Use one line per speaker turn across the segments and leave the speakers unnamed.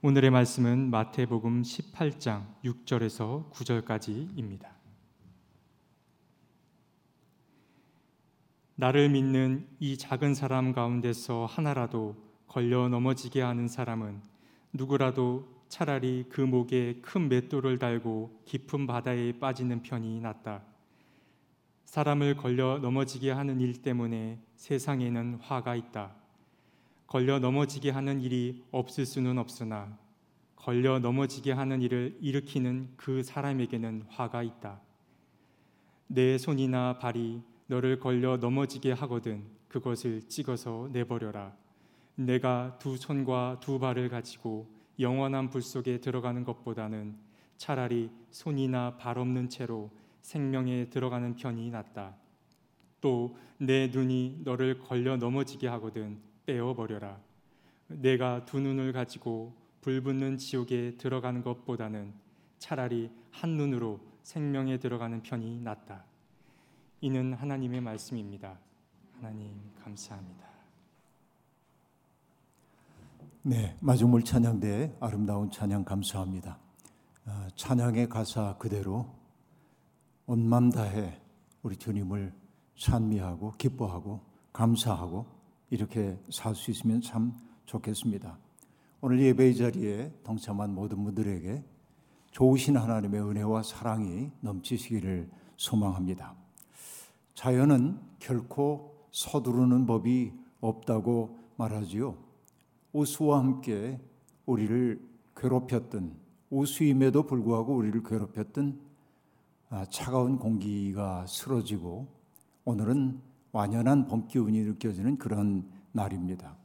오늘의 말씀은 마태복음 18장 6절에서 9절까지입니다. 나를 믿는 이 작은 사람 가운데서 하나라도 걸려 넘어지게 하는 사람은 누구라도 차라리 그 목에 큰 맷돌을 달고 깊은 바다에 빠지는 편이 낫다. 사람을 걸려 넘어지게 하는 일 때문에 세상에는 화가 있다. 걸려 넘어지게 하는 일이 없을 수는 없으나 걸려 넘어지게 하는 일을 일으키는 그 사람에게는 화가 있다. 내 손이나 발이 너를 걸려 넘어지게 하거든 그것을 찍어서 내버려라. 내가 두 손과 두 발을 가지고 영원한 불 속에 들어가는 것보다는 차라리 손이나 발 없는 채로 생명에 들어가는 편이 낫다. 또 내 눈이 너를 걸려 넘어지게 하거든 빼어 버려라. 내가 두 눈을 가지고 불붙는 지옥에 들어가는 것보다는 차라리 한 눈으로 생명에 들어가는 편이 낫다. 이는 하나님의 말씀입니다. 하나님 감사합니다.
네, 마중물 찬양대 아름다운 찬양 감사합니다. 아, 찬양의 가사 그대로 온 맘 다해 우리 주님을 찬미하고 기뻐하고 감사하고 이렇게 살 수 있으면 참 좋겠습니다. 오늘 예배의 자리에 동참한 모든 분들에게 좋으신 하나님의 은혜와 사랑이 넘치시기를 소망합니다. 자연은 결코 서두르는 법이 없다고 말하지요. 우수와 함께 우리를 괴롭혔던 우수임에도 불구하고 우리를 괴롭혔던 아, 차가운 공기가 쓰러지고 오늘은 완연한 봄 기운이 느껴지는 그런 날입니다.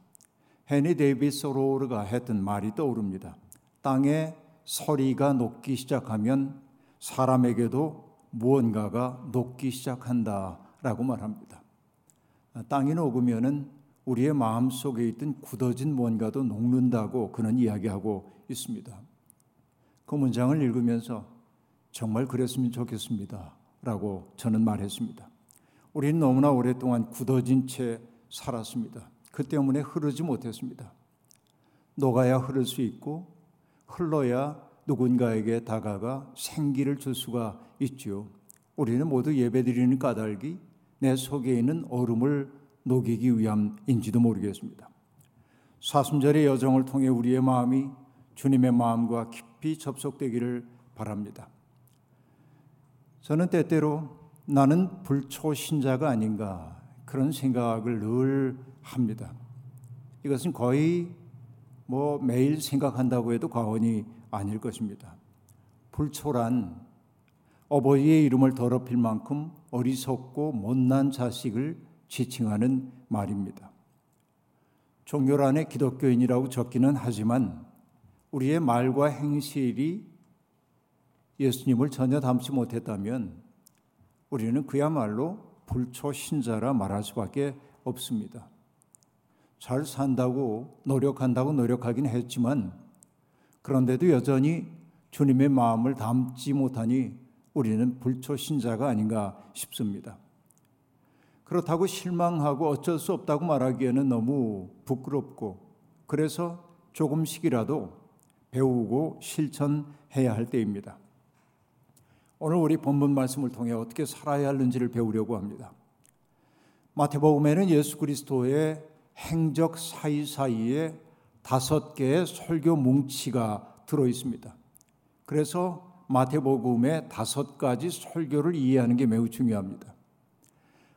헤니 데이비스 소로르가 했던 말이 떠오릅니다. 땅에 서리가 녹기 시작하면 사람에게도 무언가가 녹기 시작한다라고 말합니다. 땅이 녹으면은 우리의 마음 속에 있던 굳어진 무언가도 녹는다고 그는 이야기하고 있습니다. 그 문장을 읽으면서 정말 그랬으면 좋겠습니다. 라고 저는 말했습니다. 우리는 너무나 오랫동안 굳어진 채 살았습니다. 그 때문에 흐르지 못했습니다. 녹아야 흐를 수 있고 흘러야 누군가에게 다가가 생기를 줄 수가 있죠. 우리는 모두 예배드리는 까닭이 내 속에 있는 얼음을 녹이기 위함인지도 모르겠습니다. 사순절의 여정을 통해 우리의 마음이 주님의 마음과 깊이 접속되기를 바랍니다. 저는 때때로 나는 불초신자가 아닌가 그런 생각을 늘 합니다. 이것은 거의 뭐 매일 생각한다고 해도 과언이 아닐 것입니다. 불초란 어버이의 이름을 더럽힐 만큼 어리석고 못난 자식을 지칭하는 말입니다. 종교란에 기독교인이라고 적기는 하지만 우리의 말과 행실이 예수님을 전혀 닮지 못했다면 우리는 그야말로 불초 신자라 말할 수밖에 없습니다. 잘 산다고 노력한다고 노력하긴 했지만 그런데도 여전히 주님의 마음을 담지 못하니 우리는 불초 신자가 아닌가 싶습니다. 그렇다고 실망하고 어쩔 수 없다고 말하기에는 너무 부끄럽고 그래서 조금씩이라도 배우고 실천해야 할 때입니다. 오늘 우리 본문 말씀을 통해 어떻게 살아야 하는지를 배우려고 합니다. 마태복음에는 예수 그리스도의 행적 사이사이에 다섯 개의 설교 뭉치가 들어 있습니다. 그래서 마태복음의 다섯 가지 설교를 이해하는 게 매우 중요합니다.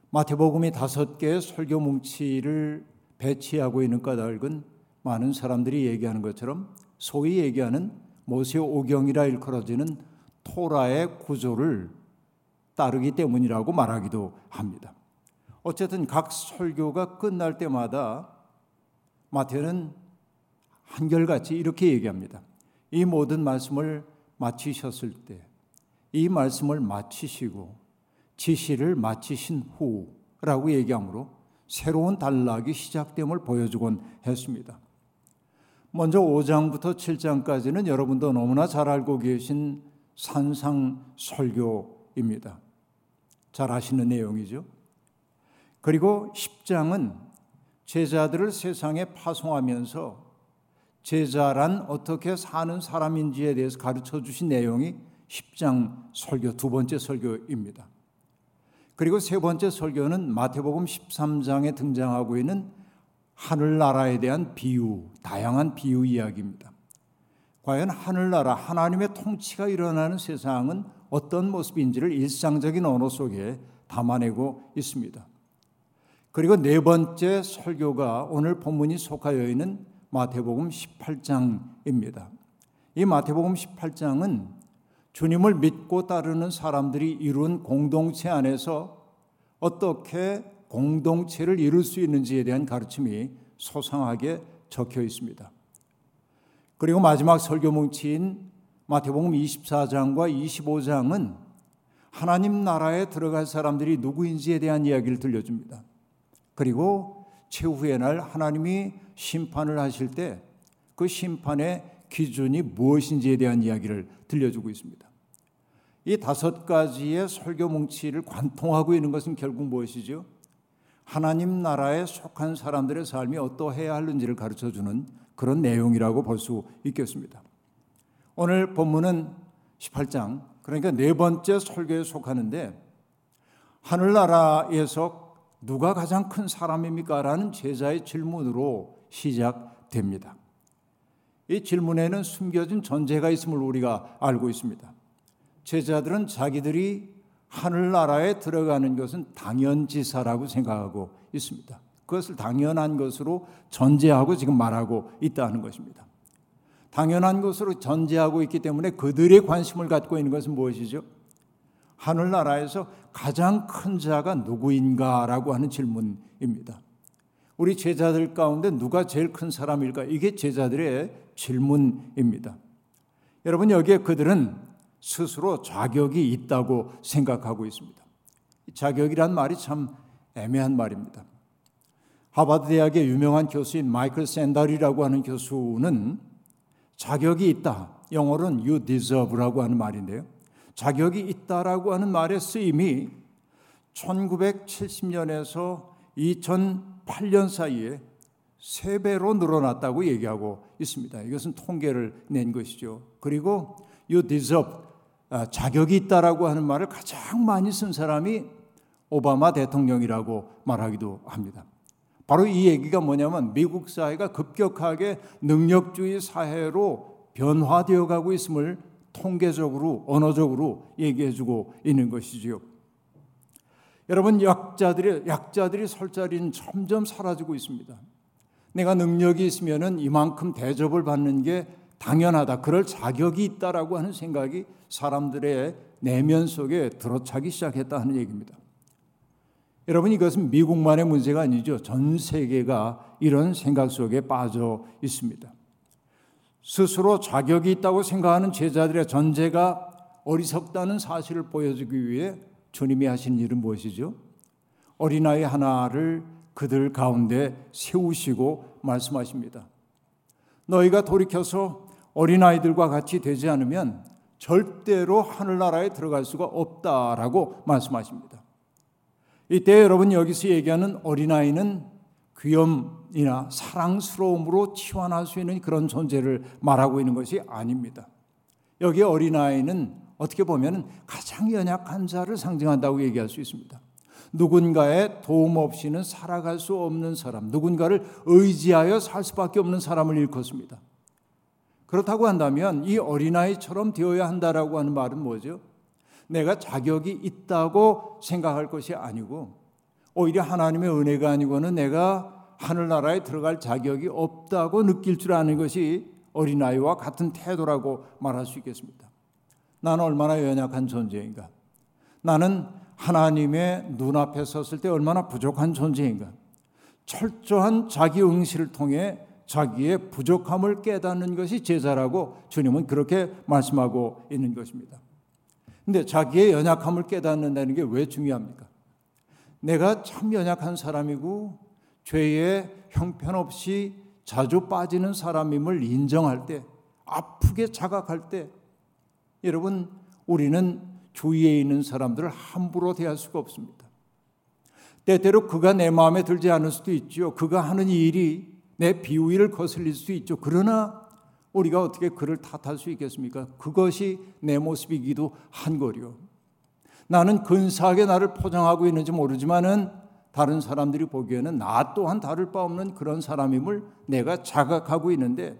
마태복음이 다섯 개의 설교 뭉치를 배치하고 있는 까닭은 많은 사람들이 얘기하는 것처럼 소위 얘기하는 모세 오경이라 일컬어지는 토라의 구조를 따르기 때문이라고 말하기도 합니다. 어쨌든 각 설교가 끝날 때마다 마태는 한결같이 이렇게 얘기합니다. 이 모든 말씀을 마치셨을 때, 이 말씀을 마치시고 지시를 마치신 후라고 얘기하므로 새로운 단락이 시작됨을 보여주곤 했습니다. 먼저 5장부터 7장까지는 여러분도 너무나 잘 알고 계신 산상 설교입니다. 잘 아시는 내용이죠. 그리고 10장은 제자들을 세상에 파송하면서 제자란 어떻게 사는 사람인지에 대해서 가르쳐 주신 내용이 10장 설교 두 번째 설교입니다. 그리고 세 번째 설교는 마태복음 13장에 등장하고 있는 하늘나라에 대한 비유, 다양한 비유 이야기입니다. 과연 하늘나라, 하나님의 통치가 일어나는 세상은 어떤 모습인지를 일상적인 언어 속에 담아내고 있습니다. 그리고 네 번째 설교가 오늘 본문이 속하여 있는 마태복음 18장입니다. 이 마태복음 18장은 주님을 믿고 따르는 사람들이 이룬 공동체 안에서 어떻게 공동체를 이룰 수 있는지에 대한 가르침이 소상하게 적혀 있습니다. 그리고 마지막 설교 뭉치인 마태복음 24장과 25장은 하나님 나라에 들어갈 사람들이 누구인지에 대한 이야기를 들려줍니다. 그리고 최후의 날 하나님이 심판을 하실 때 그 심판의 기준이 무엇인지에 대한 이야기를 들려주고 있습니다. 이 다섯 가지의 설교 뭉치를 관통하고 있는 것은 결국 무엇이죠? 하나님 나라에 속한 사람들의 삶이 어떠해야 하는지를 가르쳐 주는 그런 내용이라고 볼 수 있겠습니다. 오늘 본문은 18장, 그러니까 네 번째 설교에 속하는데 하늘나라에서 누가 가장 큰 사람입니까? 라는 제자의 질문으로 시작됩니다. 이 질문에는 숨겨진 전제가 있음을 우리가 알고 있습니다. 제자들은 자기들이 하늘나라에 들어가는 것은 당연지사라고 생각하고 있습니다. 그것을 당연한 것으로 전제하고 지금 말하고 있다는 것입니다. 당연한 것으로 전제하고 있기 때문에 그들의 관심을 갖고 있는 것은 무엇이죠? 하늘나라에서 가장 큰 자가 누구인가라고 하는 질문입니다. 우리 제자들 가운데 누가 제일 큰 사람일까? 이게 제자들의 질문입니다. 여러분 여기에 그들은 스스로 자격이 있다고 생각하고 있습니다. 자격이란 말이 참 애매한 말입니다. 하버드 대학의 유명한 교수인 마이클 샌달이라고 하는 교수는 자격이 있다. 영어로는 you deserve라고 하는 말인데요. 자격이 있다라고 하는 말의 쓰임이 1970년에서 2008년 사이에 세 배로 늘어났다고 얘기하고 있습니다. 이것은 통계를 낸 것이죠. 그리고 you deserve 아, 자격이 있다라고 하는 말을 가장 많이 쓴 사람이 오바마 대통령이라고 말하기도 합니다. 바로 이 얘기가 뭐냐면 미국 사회가 급격하게 능력주의 사회로 변화되어 가고 있음을 통계적으로 언어적으로 얘기해 주고 있는 것이지요. 여러분 약자들이 약자들이 설 자리는 점점 사라지고 있습니다. 내가 능력이 있으면은 이만큼 대접을 받는 게 당연하다. 그럴 자격이 있다라고 하는 생각이 사람들의 내면 속에 들어차기 시작했다 하는 얘기입니다. 여러분 이것은 미국만의 문제가 아니죠. 전 세계가 이런 생각 속에 빠져 있습니다. 스스로 자격이 있다고 생각하는 제자들의 전제가 어리석다는 사실을 보여주기 위해 주님이 하신 일은 무엇이죠? 어린아이 하나를 그들 가운데 세우시고 말씀하십니다. 너희가 돌이켜서 어린아이들과 같이 되지 않으면 절대로 하늘나라에 들어갈 수가 없다라고 말씀하십니다. 이때 여러분 여기서 얘기하는 어린아이는 귀염이나 사랑스러움으로 치환할 수 있는 그런 존재를 말하고 있는 것이 아닙니다. 여기 어린아이는 어떻게 보면 가장 연약한 자를 상징한다고 얘기할 수 있습니다. 누군가의 도움 없이는 살아갈 수 없는 사람, 누군가를 의지하여 살 수밖에 없는 사람을 일컫습니다. 그렇다고 한다면 이 어린아이처럼 되어야 한다라고 하는 말은 뭐죠? 내가 자격이 있다고 생각할 것이 아니고 오히려 하나님의 은혜가 아니고는 내가 하늘나라에 들어갈 자격이 없다고 느낄 줄 아는 것이 어린아이와 같은 태도라고 말할 수 있겠습니다. 나는 얼마나 연약한 존재인가? 나는 하나님의 눈앞에 섰을 때 얼마나 부족한 존재인가? 철저한 자기 응시를 통해 자기의 부족함을 깨닫는 것이 제자라고 주님은 그렇게 말씀하고 있는 것입니다. 근데 자기의 연약함을 깨닫는다는 게 왜 중요합니까? 내가 참 연약한 사람이고 죄에 형편없이 자주 빠지는 사람임을 인정할 때, 아프게 자각할 때, 여러분, 우리는 주위에 있는 사람들을 함부로 대할 수가 없습니다. 때때로 그가 내 마음에 들지 않을 수도 있죠. 그가 하는 일이 내 비위를 거슬릴 수 있죠. 그러나 우리가 어떻게 그를 탓할 수 있겠습니까? 그것이 내 모습이기도 한 거리요. 나는 근사하게 나를 포장하고 있는지 모르지만은 다른 사람들이 보기에는 나 또한 다를 바 없는 그런 사람임을 내가 자각하고 있는데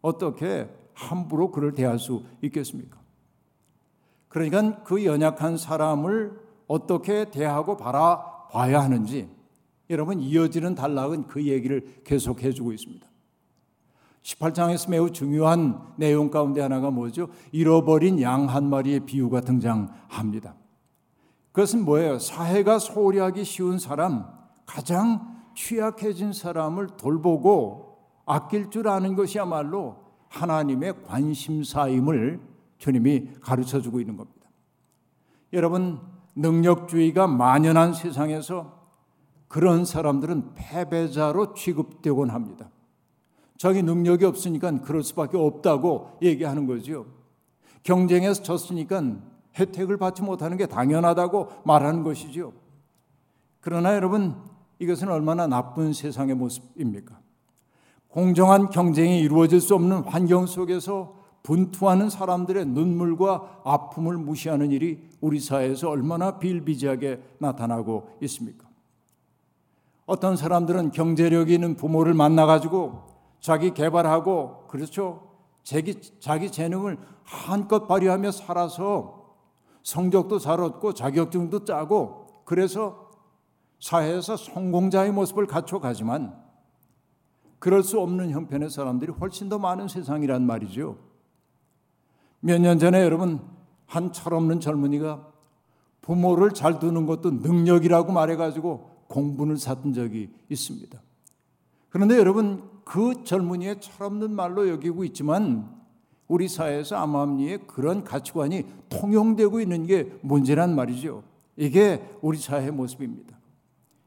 어떻게 함부로 그를 대할 수 있겠습니까? 그러니까 그 연약한 사람을 어떻게 대하고 바라봐야 하는지 여러분 이어지는 단락은 그 얘기를 계속해 주고 있습니다. 18장에서 매우 중요한 내용 가운데 하나가 뭐죠? 잃어버린 양 한 마리의 비유가 등장합니다. 그것은 뭐예요? 사회가 소홀히 하기 쉬운 사람, 가장 취약해진 사람을 돌보고 아낄 줄 아는 것이야말로 하나님의 관심사임을 주님이 가르쳐 주고 있는 겁니다. 여러분, 능력주의가 만연한 세상에서 그런 사람들은 패배자로 취급되곤 합니다. 자기 능력이 없으니까 그럴 수밖에 없다고 얘기하는 거죠. 경쟁에서 졌으니까 혜택을 받지 못하는 게 당연하다고 말하는 것이죠. 그러나 여러분, 이것은 얼마나 나쁜 세상의 모습입니까? 공정한 경쟁이 이루어질 수 없는 환경 속에서 분투하는 사람들의 눈물과 아픔을 무시하는 일이 우리 사회에서 얼마나 비일비재하게 나타나고 있습니까? 어떤 사람들은 경제력이 있는 부모를 만나가지고 자기 개발하고 그렇죠. 자기, 자기 재능을 한껏 발휘하며 살아서 성적도 잘 얻고 자격증도 짜고 그래서 사회에서 성공자의 모습을 갖춰가지만 그럴 수 없는 형편의 사람들이 훨씬 더 많은 세상이란 말이죠. 몇 년 전에 여러분 한 철없는 젊은이가 부모를 잘 두는 것도 능력이라고 말해가지고 공분을 샀던 적이 있습니다. 그런데 여러분 그 젊은이의 철없는 말로 여기고 있지만 우리 사회에서 암암리에 그런 가치관이 통용되고 있는 게 문제란 말이죠. 이게 우리 사회의 모습입니다.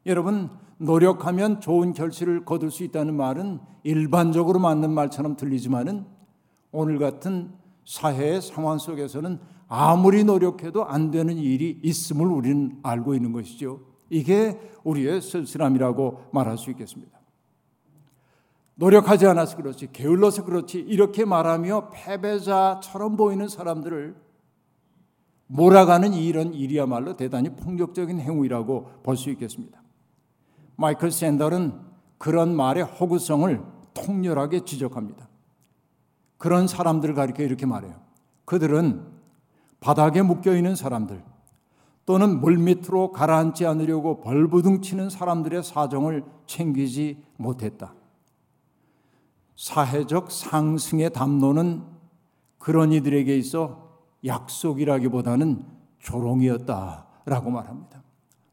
여러분 노력하면 좋은 결실을 거둘 수 있다는 말은 일반적으로 맞는 말처럼 들리지만은 오늘 같은 사회의 상황 속에서는 아무리 노력해도 안 되는 일이 있음을 우리는 알고 있는 것이죠. 이게 우리의 쓸쓸함이라고 말할 수 있겠습니다. 노력하지 않아서 그렇지, 게을러서 그렇지, 이렇게 말하며 패배자처럼 보이는 사람들을 몰아가는 이런 일이야말로 대단히 폭력적인 행위라고 볼 수 있겠습니다. 마이클 샌더는 그런 말의 허구성을 통렬하게 지적합니다. 그런 사람들을 가리켜 이렇게 말해요. 그들은 바닥에 묶여 있는 사람들 또는 물밑으로 가라앉지 않으려고 벌부둥 치는 사람들의 사정을 챙기지 못했다. 사회적 상승의 담론은 그런 이들에게 있어 약속이라기보다는 조롱이었다라고 말합니다.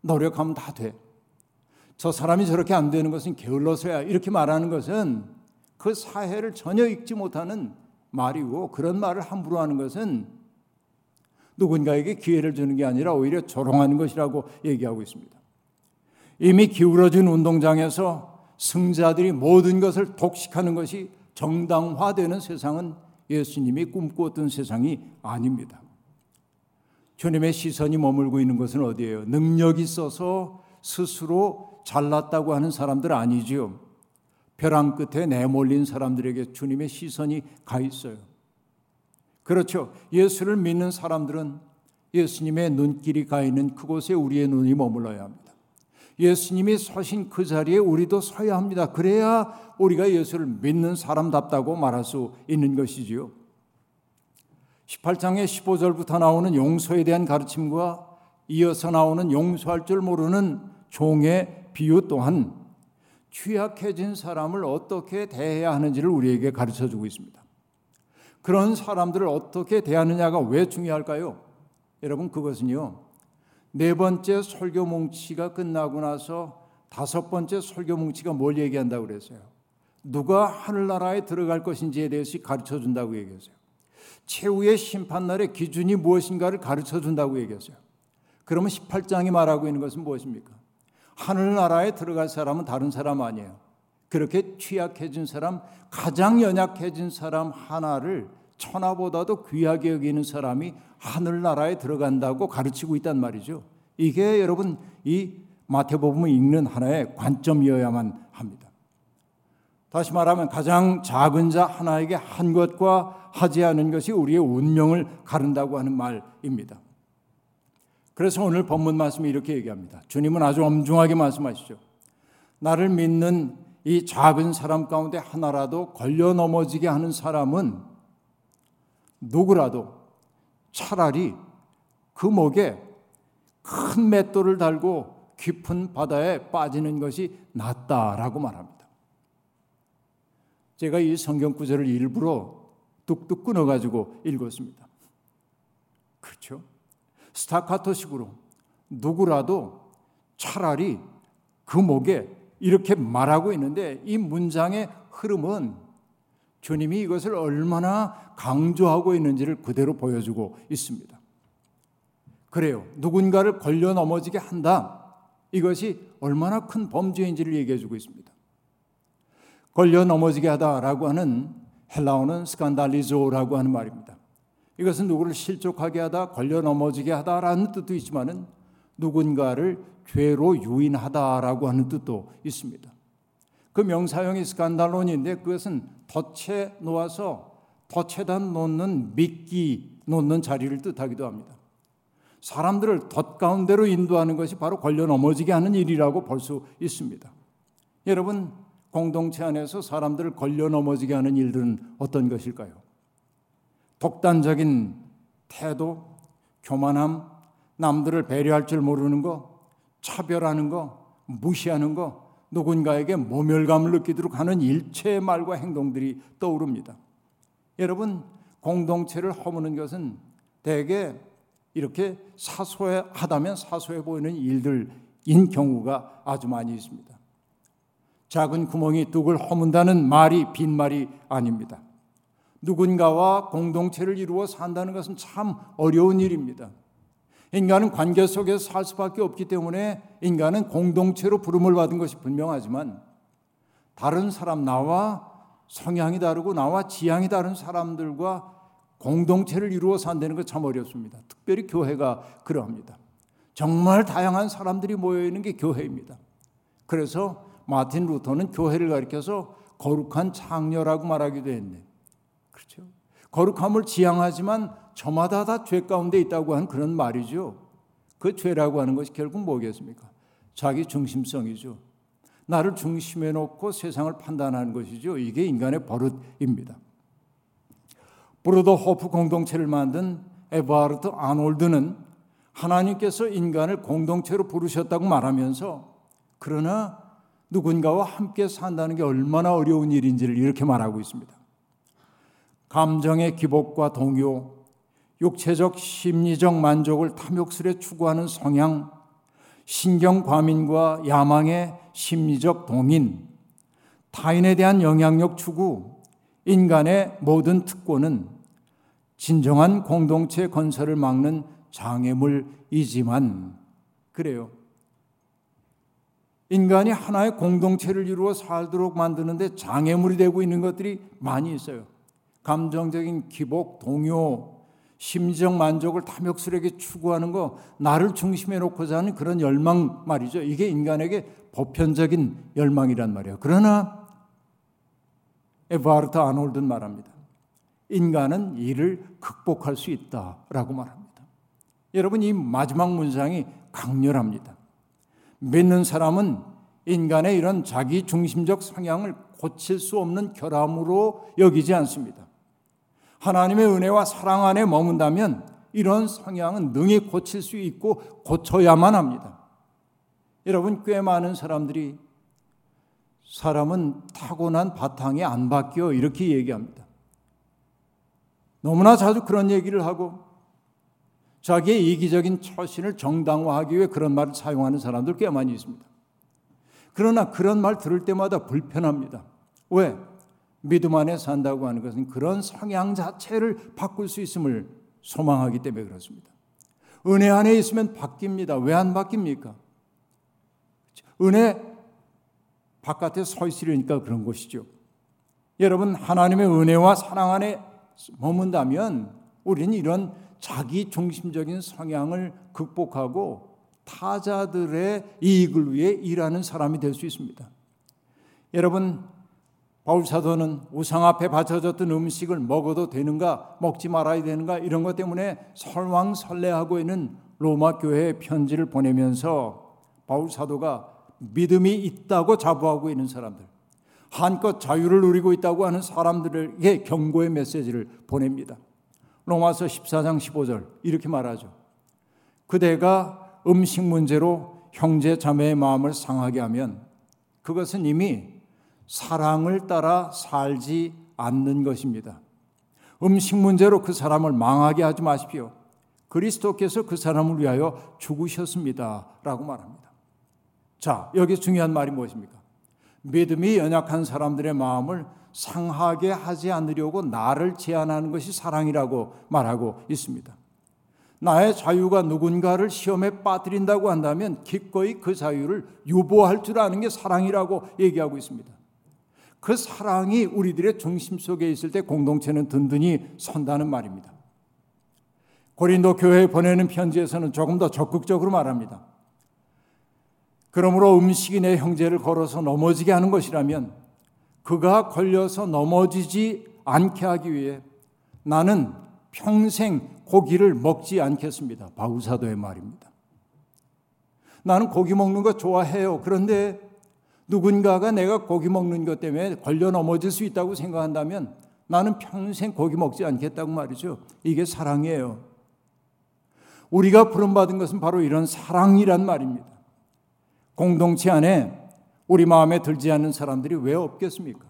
노력하면 다 돼. 저 사람이 저렇게 안 되는 것은 게을러서야 이렇게 말하는 것은 그 사회를 전혀 읽지 못하는 말이고 그런 말을 함부로 하는 것은 누군가에게 기회를 주는 게 아니라 오히려 조롱하는 것이라고 얘기하고 있습니다. 이미 기울어진 운동장에서 승자들이 모든 것을 독식하는 것이 정당화되는 세상은 예수님이 꿈꾸었던 세상이 아닙니다. 주님의 시선이 머물고 있는 것은 어디예요? 능력 있어서 스스로 잘났다고 하는 사람들 아니지요. 벼랑 끝에 내몰린 사람들에게 주님의 시선이 가 있어요. 그렇죠. 예수를 믿는 사람들은 예수님의 눈길이 가 있는 그곳에 우리의 눈이 머물러야 합니다. 예수님이 서신 그 자리에 우리도 서야 합니다. 그래야 우리가 예수를 믿는 사람답다고 말할 수 있는 것이지요. 18장의 15절부터 나오는 용서에 대한 가르침과 이어서 나오는 용서할 줄 모르는 종의 비유 또한 취약해진 사람을 어떻게 대해야 하는지를 우리에게 가르쳐 주고 있습니다. 그런 사람들을 어떻게 대하느냐가 왜 중요할까요? 여러분 그것은요. 네 번째 설교 뭉치가 끝나고 나서 다섯 번째 설교 뭉치가 뭘 얘기한다고 그랬어요? 누가 하늘나라에 들어갈 것인지에 대해서 가르쳐 준다고 얘기했어요. 최후의 심판날의 기준이 무엇인가를 가르쳐 준다고 얘기했어요. 그러면 18장이 말하고 있는 것은 무엇입니까? 하늘나라에 들어갈 사람은 다른 사람 아니에요. 그렇게 취약해진 사람, 가장 연약해진 사람 하나를 천하보다도 귀하게 여기는 사람이 하늘나라에 들어간다고 가르치고 있단 말이죠. 이게 여러분 이 마태복음을 읽는 하나의 관점이어야만 합니다. 다시 말하면 가장 작은 자 하나에게 한 것과 하지 않은 것이 우리의 운명을 가른다고 하는 말입니다. 그래서 오늘 본문 말씀이 이렇게 얘기합니다. 주님은 아주 엄중하게 말씀하시죠. 나를 믿는 이 작은 사람 가운데 하나라도 걸려 넘어지게 하는 사람은 누구라도 차라리 그 목에 큰 맷돌을 달고 깊은 바다에 빠지는 것이 낫다라고 말합니다. 제가 이 성경 구절을 일부러 뚝뚝 끊어가지고 읽었습니다. 그렇죠? 스타카토식으로 누구라도 차라리 그 목에 이렇게 말하고 있는데 이 문장의 흐름은 주님이 이것을 얼마나 강조하고 있는지를 그대로 보여주고 있습니다. 그래요. 누군가를 걸려 넘어지게 한다. 이것이 얼마나 큰 범죄인지를 얘기해 주고 있습니다. 걸려 넘어지게 하다라고 하는 헬라어는 스칸달리조라고 하는 말입니다. 이것은 누구를 실족하게 하다, 걸려 넘어지게 하다라는 뜻도 있지만은 누군가를 죄로 유인하다라고 하는 뜻도 있습니다. 그 명사형이 스칸달론인데 그것은 덫에 놓아서 덫에다 놓는 미끼 놓는 자리를 뜻하기도 합니다. 사람들을 덫 가운데로 인도하는 것이 바로 걸려 넘어지게 하는 일이라고 볼 수 있습니다. 여러분 공동체 안에서 사람들을 걸려 넘어지게 하는 일들은 어떤 것일까요? 독단적인 태도, 교만함, 남들을 배려할 줄 모르는 거, 차별하는 거, 무시하는 거, 누군가에게 모멸감을 느끼도록 하는 일체의 말과 행동들이 떠오릅니다. 여러분, 공동체를 허무는 것은 대개 이렇게 사소하다면 사소해 보이는 일들인 경우가 아주 많이 있습니다. 작은 구멍이 뚝을 허문다는 말이 빈말이 아닙니다. 누군가와 공동체를 이루어 산다는 것은 참 어려운 일입니다. 인간은 관계 속에서 살 수밖에 없기 때문에 인간은 공동체로 부름을 받은 것이 분명하지만 다른 사람 나와 성향이 다르고 나와 지향이 다른 사람들과 공동체를 이루어 산다는 것참 어렵습니다. 특별히 교회가 그러합니다. 정말 다양한 사람들이 모여 있는 게 교회입니다. 그래서 마틴 루터는 교회를 가리켜서 거룩한 창녀라고 말하기도 했네. 그렇죠? 거룩함을 지향하지만 저마다 다 죄 가운데 있다고 하는 그런 말이죠. 그 죄라고 하는 것이 결국 뭐겠습니까? 자기 중심성이죠. 나를 중심에 놓고 세상을 판단하는 것이죠. 이게 인간의 버릇입니다. 브로더 호프 공동체를 만든 에버하르트 아놀드는 하나님께서 인간을 공동체로 부르셨다고 말하면서 그러나 누군가와 함께 산다는 게 얼마나 어려운 일인지를 이렇게 말하고 있습니다. 감정의 기복과 동요, 육체적 심리적 만족을 탐욕스레 추구하는 성향, 신경 과민과 야망의 심리적 동인, 타인에 대한 영향력 추구, 인간의 모든 특권은 진정한 공동체 건설을 막는 장애물이지만 그래요. 인간이 하나의 공동체를 이루어 살도록 만드는데 장애물이 되고 있는 것들이 많이 있어요. 감정적인 기복, 동요, 심적 만족을 탐욕스럽게 추구하는 거, 나를 중심에 놓고자 하는 그런 열망 말이죠. 이게 인간에게 보편적인 열망이란 말이에요. 그러나 에바르트 아놀드는 말합니다. 인간은 이를 극복할 수 있다라고 말합니다. 여러분 이 마지막 문장이 강렬합니다. 믿는 사람은 인간의 이런 자기 중심적 성향을 고칠 수 없는 결함으로 여기지 않습니다. 하나님의 은혜와 사랑 안에 머문다면 이런 성향은 능히 고칠 수 있고 고쳐야만 합니다. 여러분, 꽤 많은 사람들이 사람은 타고난 바탕이 안 바뀌어 이렇게 얘기합니다. 너무나 자주 그런 얘기를 하고 자기의 이기적인 처신을 정당화하기 위해 그런 말을 사용하는 사람들 꽤 많이 있습니다. 그러나 그런 말 들을 때마다 불편합니다. 왜? 믿음 안에 산다고 하는 것은 그런 성향 자체를 바꿀 수 있음을 소망하기 때문에 그렇습니다. 은혜 안에 있으면 바뀝니다. 왜 안 바뀝니까? 은혜 바깥에 서 있으려니까 그런 것이죠. 여러분, 하나님의 은혜와 사랑 안에 머문다면 우리는 이런 자기 중심적인 성향을 극복하고 타자들의 이익을 위해 일하는 사람이 될 수 있습니다. 여러분 바울 사도는 우상 앞에 바쳐졌던 음식을 먹어도 되는가 먹지 말아야 되는가 이런 것 때문에 설왕설래하고 있는 로마 교회에 편지를 보내면서 바울 사도가 믿음이 있다고 자부하고 있는 사람들 한껏 자유를 누리고 있다고 하는 사람들에게 경고의 메시지를 보냅니다. 로마서 14장 15절 이렇게 말하죠. 그대가 음식 문제로 형제 자매의 마음을 상하게 하면 그것은 이미 사랑을 따라 살지 않는 것입니다. 음식 문제로 그 사람을 망하게 하지 마십시오. 그리스도께서 그 사람을 위하여 죽으셨습니다. 라고 말합니다. 자, 여기 중요한 말이 무엇입니까? 믿음이 연약한 사람들의 마음을 상하게 하지 않으려고 나를 제한하는 것이 사랑이라고 말하고 있습니다. 나의 자유가 누군가를 시험에 빠뜨린다고 한다면 기꺼이 그 자유를 유보할 줄 아는 게 사랑이라고 얘기하고 있습니다. 그 사랑이 우리들의 중심 속에 있을 때 공동체는 든든히 선다는 말입니다. 고린도 교회에 보내는 편지에서는 조금 더 적극적으로 말합니다. 그러므로 음식이 내 형제를 걸어서 넘어지게 하는 것이라면 그가 걸려서 넘어지지 않게 하기 위해 나는 평생 고기를 먹지 않겠습니다. 바우사도의 말입니다. 나는 고기 먹는 거 좋아해요. 그런데 누군가가 내가 고기 먹는 것 때문에 걸려 넘어질 수 있다고 생각한다면 나는 평생 고기 먹지 않겠다고 말이죠. 이게 사랑이에요. 우리가 부름받은 것은 바로 이런 사랑이란 말입니다. 공동체 안에 우리 마음에 들지 않는 사람들이 왜 없겠습니까?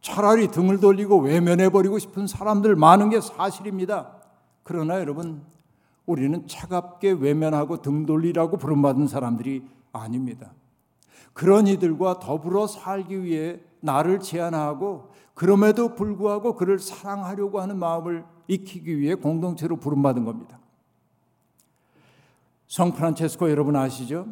차라리 등을 돌리고 외면해버리고 싶은 사람들 많은 게 사실입니다. 그러나 여러분, 우리는 차갑게 외면하고 등 돌리라고 부름받은 사람들이 아닙니다. 그런 이들과 더불어 살기 위해 나를 제안하고 그럼에도 불구하고 그를 사랑하려고 하는 마음을 익히기 위해 공동체로 부름받은 겁니다. 성 프란체스코 여러분 아시죠?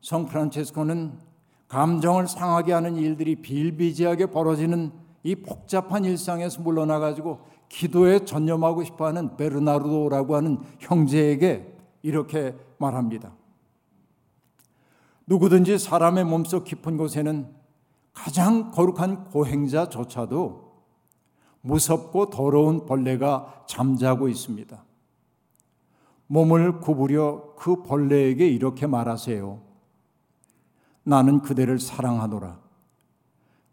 성 프란체스코는 감정을 상하게 하는 일들이 비일비재하게 벌어지는 이 복잡한 일상에서 물러나 가지고 기도에 전념하고 싶어 하는 베르나르도라고 하는 형제에게 이렇게 말합니다. 누구든지 사람의 몸속 깊은 곳에는 가장 거룩한 고행자조차도 무섭고 더러운 벌레가 잠자고 있습니다. 몸을 구부려 그 벌레에게 이렇게 말하세요. 나는 그대를 사랑하노라.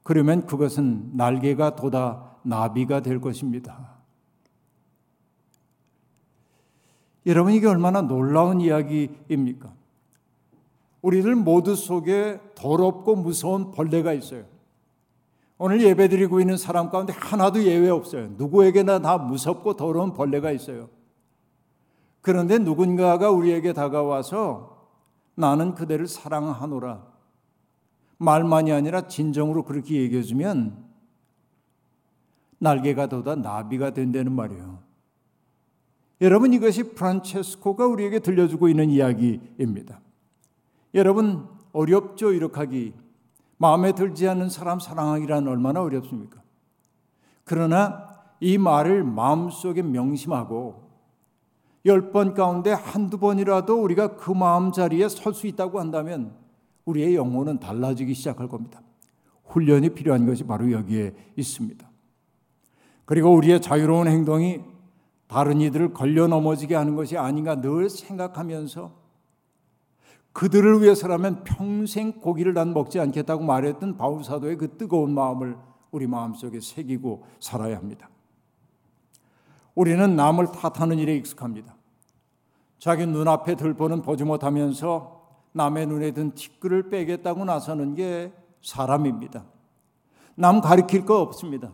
그러면 그것은 날개가 돋아 나비가 될 것입니다. 여러분, 이게 얼마나 놀라운 이야기입니까? 우리들 모두 속에 더럽고 무서운 벌레가 있어요. 오늘 예배드리고 있는 사람 가운데 하나도 예외 없어요. 누구에게나 다 무섭고 더러운 벌레가 있어요. 그런데 누군가가 우리에게 다가와서 나는 그대를 사랑하노라. 말만이 아니라 진정으로 그렇게 얘기해 주면 날개가 돋아 나비가 된다는 말이에요. 여러분 이것이 프란체스코가 우리에게 들려주고 있는 이야기입니다. 여러분 어렵죠 이렇게 하기 마음에 들지 않는 사람 사랑하기란 얼마나 어렵습니까? 그러나 이 말을 마음속에 명심하고 열 번 가운데 한두 번이라도 우리가 그 마음 자리에 설 수 있다고 한다면 우리의 영혼은 달라지기 시작할 겁니다. 훈련이 필요한 것이 바로 여기에 있습니다. 그리고 우리의 자유로운 행동이 다른 이들을 걸려 넘어지게 하는 것이 아닌가 늘 생각하면서 그들을 위해서라면 평생 고기를 난 먹지 않겠다고 말했던 바울 사도의 그 뜨거운 마음을 우리 마음속에 새기고 살아야 합니다. 우리는 남을 탓하는 일에 익숙합니다. 자기 눈앞에 들보는 보지 못하면서 남의 눈에 든 티끌을 빼겠다고 나서는 게 사람입니다. 남 가리킬 거 없습니다.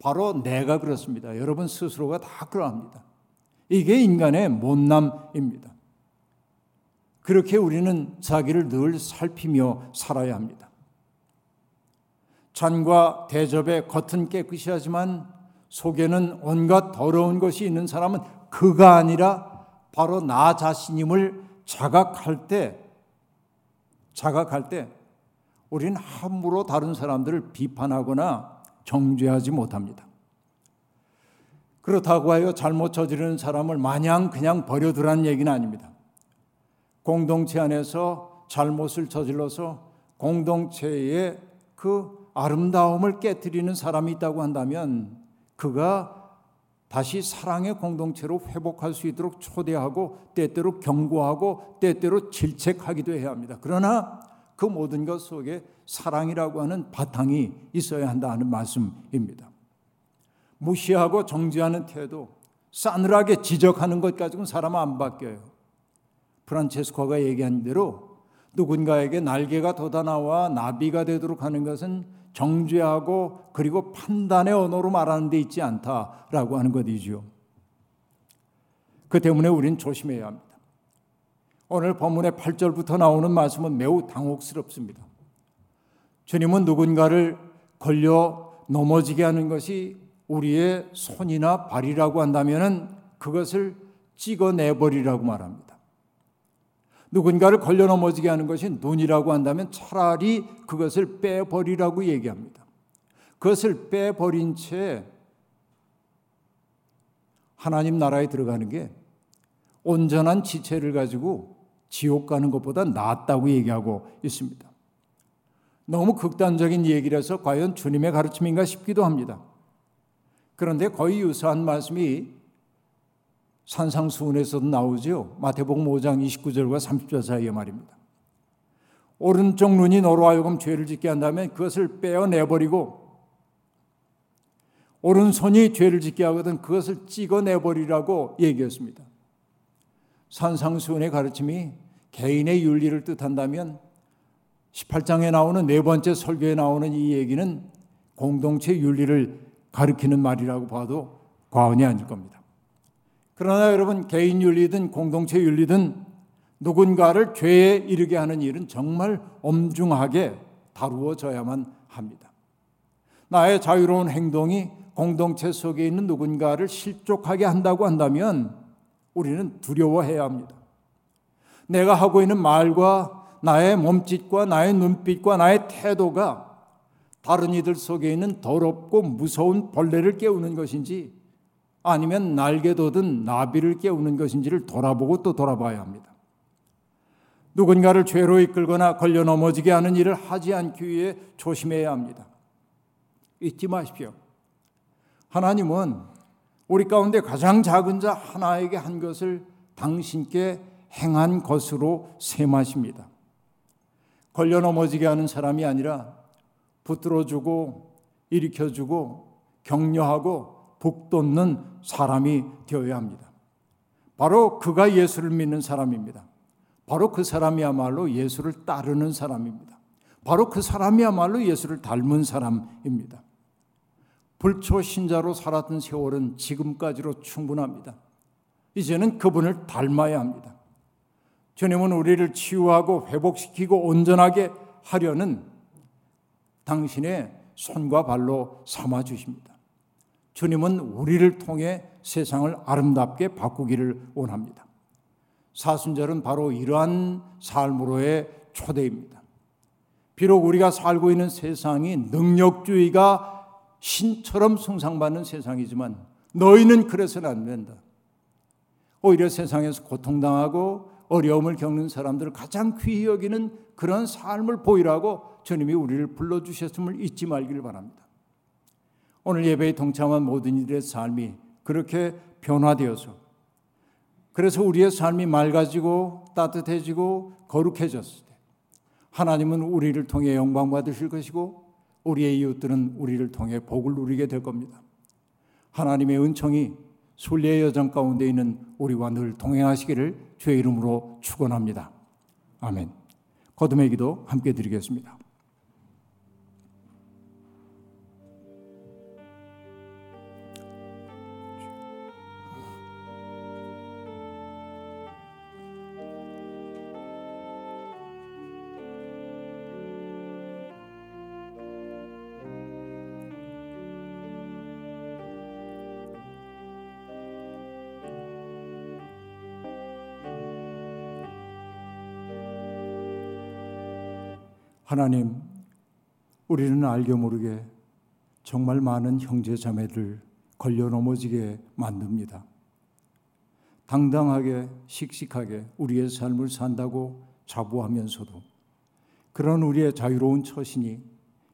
바로 내가 그렇습니다. 여러분 스스로가 다 그러합니다. 이게 인간의 못남입니다. 그렇게 우리는 자기를 늘 살피며 살아야 합니다. 잔과 대접의 겉은 깨끗이 하지만 속에는 온갖 더러운 것이 있는 사람은 그가 아니라 바로 나 자신임을 자각할 때, 자각할 때 우리는 함부로 다른 사람들을 비판하거나 정죄하지 못합니다. 그렇다고 하여 잘못 저지르는 사람을 마냥 그냥 버려두라는 얘기는 아닙니다. 공동체 안에서 잘못을 저질러서 공동체의 그 아름다움을 깨뜨리는 사람이 있다고 한다면 그가 다시 사랑의 공동체로 회복할 수 있도록 초대하고 때때로 경고하고 때때로 질책하기도 해야 합니다. 그러나 그 모든 것 속에 사랑이라고 하는 바탕이 있어야 한다는 말씀입니다. 무시하고 정지하는 태도, 싸늘하게 지적하는 것 가지고는 사람 안 바뀌어요. 프란체스코가 얘기한 대로 누군가에게 날개가 돋아나와 나비가 되도록 하는 것은 정죄하고 그리고 판단의 언어로 말하는 데 있지 않다라고 하는 것이지요. 그 때문에 우리는 조심해야 합니다. 오늘 본문의 8절부터 나오는 말씀은 매우 당혹스럽습니다. 주님은 누군가를 걸려 넘어지게 하는 것이 우리의 손이나 발이라고 한다면 그것을 찍어내버리라고 말합니다. 누군가를 걸려 넘어지게 하는 것이 눈이라고 한다면 차라리 그것을 빼버리라고 얘기합니다. 그것을 빼버린 채 하나님 나라에 들어가는 게 온전한 지체를 가지고 지옥 가는 것보다 낫다고 얘기하고 있습니다. 너무 극단적인 얘기라서 과연 주님의 가르침인가 싶기도 합니다. 그런데 거의 유사한 말씀이 산상수훈에서도 나오죠. 마태복음 5장 29절과 30절 사이의 말입니다. 오른쪽 눈이 너로 하여금 죄를 짓게 한다면 그것을 빼어내버리고 오른손이 죄를 짓게 하거든 그것을 찍어내버리라고 얘기했습니다. 산상수훈의 가르침이 개인의 윤리를 뜻한다면 18장에 나오는 네 번째 설교에 나오는 이 얘기는 공동체 윤리를 가르키는 말이라고 봐도 과언이 아닐 겁니다. 그러나 여러분 개인 윤리든 공동체 윤리든 누군가를 죄에 이르게 하는 일은 정말 엄중하게 다루어져야만 합니다. 나의 자유로운 행동이 공동체 속에 있는 누군가를 실족하게 한다고 한다면 우리는 두려워해야 합니다. 내가 하고 있는 말과 나의 몸짓과 나의 눈빛과 나의 태도가 다른 이들 속에 있는 더럽고 무서운 벌레를 깨우는 것인지 아니면 날개 돋은 나비를 깨우는 것인지를 돌아보고 또 돌아봐야 합니다. 누군가를 죄로 이끌거나 걸려 넘어지게 하는 일을 하지 않기 위해 조심해야 합니다. 잊지 마십시오. 하나님은 우리 가운데 가장 작은 자 하나에게 한 것을 당신께 행한 것으로 셈하십니다. 걸려 넘어지게 하는 사람이 아니라 붙들어주고 일으켜주고 격려하고 북돋는 사람이 되어야 합니다. 바로 그가 예수를 믿는 사람입니다. 바로 그 사람이야말로 예수를 따르는 사람입니다. 바로 그 사람이야말로 예수를 닮은 사람입니다. 불초 신자로 살았던 세월은 지금까지로 충분합니다. 이제는 그분을 닮아야 합니다. 주님은 우리를 치유하고 회복시키고 온전하게 하려는 당신의 손과 발로 삼아 주십니다. 주님은 우리를 통해 세상을 아름답게 바꾸기를 원합니다. 사순절은 바로 이러한 삶으로의 초대입니다. 비록 우리가 살고 있는 세상이 능력주의가 신처럼 숭상받는 세상이지만 너희는 그래서는 안 된다. 오히려 세상에서 고통당하고 어려움을 겪는 사람들을 가장 귀히 여기는 그런 삶을 보이라고 주님이 우리를 불러주셨음을 잊지 말기를 바랍니다. 오늘 예배에 동참한 모든 이들의 삶이 그렇게 변화되어서 그래서 우리의 삶이 맑아지고 따뜻해지고 거룩해졌을 때 하나님은 우리를 통해 영광 받으실 것이고 우리의 이웃들은 우리를 통해 복을 누리게 될 겁니다. 하나님의 은총이 순례의 여정 가운데 있는 우리와 늘 동행하시기를 주의 이름으로 축원합니다. 아멘. 거듭의 기도 함께 드리겠습니다. 하나님, 우리는 알게 모르게 정말 많은 형제 자매들 걸려 넘어지게 만듭니다. 당당하게 씩씩하게 우리의 삶을 산다고 자부하면서도 그런 우리의 자유로운 처신이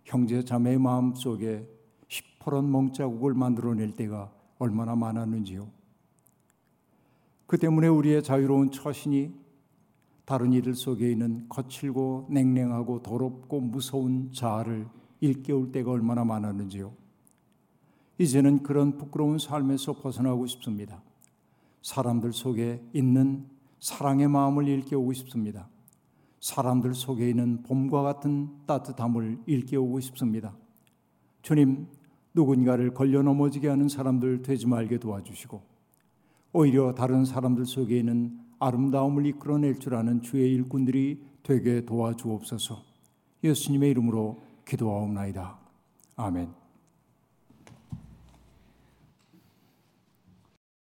형제 자매의 마음 속에 시퍼런 멍자국을 만들어낼 때가 얼마나 많았는지요. 그 때문에 우리의 자유로운 처신이 다른 이들 속에 있는 거칠고 냉랭하고 더럽고 무서운 자아를 일깨울 때가 얼마나 많았는지요. 이제는 그런 부끄러운 삶에서 벗어나고 싶습니다. 사람들 속에 있는 사랑의 마음을 일깨우고 싶습니다. 사람들 속에 있는 봄과 같은 따뜻함을 일깨우고 싶습니다. 주님, 누군가를 걸려 넘어지게 하는 사람들 되지 말게 도와주시고, 오히려 다른 사람들 속에 있는 아름다움을 이끌어낼 줄 아는 주의 일꾼들이 되게 도와주옵소서. 예수님의 이름으로 기도하옵나이다. 아멘.